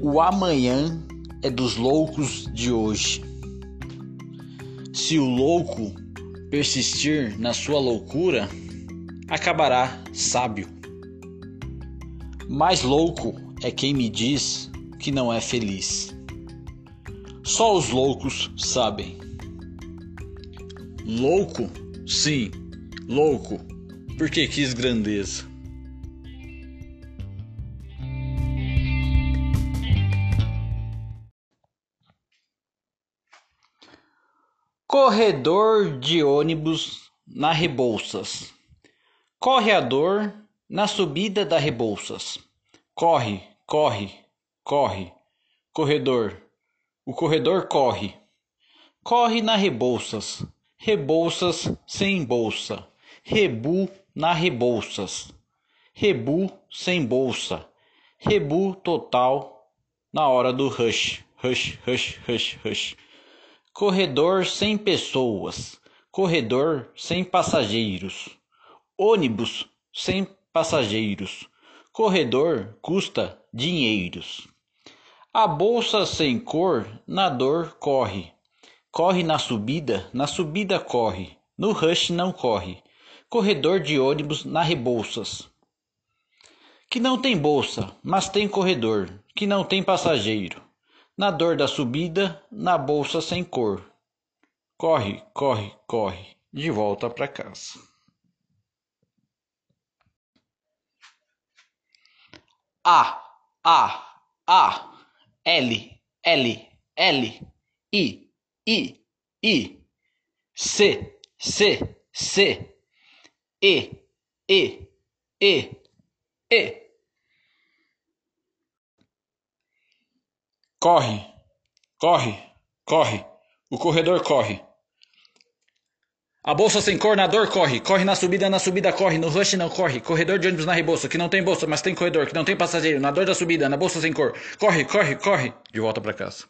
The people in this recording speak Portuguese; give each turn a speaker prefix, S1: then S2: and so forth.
S1: O amanhã é dos loucos de hoje. Se o louco persistir na sua loucura, acabará sábio. Mais louco é quem me diz que não é feliz. Só os loucos sabem. Louco? Sim, louco, porque quis grandeza. Corredor de ônibus na Rebouças. Correador na subida da Rebouças. Corre, corre, corre. Corredor. O corredor corre. Corre na Rebouças. Rebouças sem bolsa. Rebu na Rebouças. Rebu sem bolsa. Rebu total na hora do rush. Rush, rush, rush, rush. Corredor sem pessoas, corredor sem passageiros, ônibus sem passageiros, corredor custa dinheiros. A bolsa sem cor na dor corre, corre na subida, na subida corre, no rush não corre. Corredor de ônibus na Rebouças. Que não tem bolsa, mas tem corredor, que não tem passageiro na dor da subida, na bolsa sem cor. Corre, corre, corre, de volta para casa. A, A, A, L, L, L, I, I, I, C, C, C, E, E, E, E. Corre, corre, corre. O corredor corre. A bolsa sem cor na dor corre. Corre na subida, na subida corre. No rush não corre. Corredor de ônibus na rebolsa, que não tem bolsa, mas tem corredor, que não tem passageiro. Na dor da subida, na bolsa sem cor. Corre, corre, corre. De volta para casa.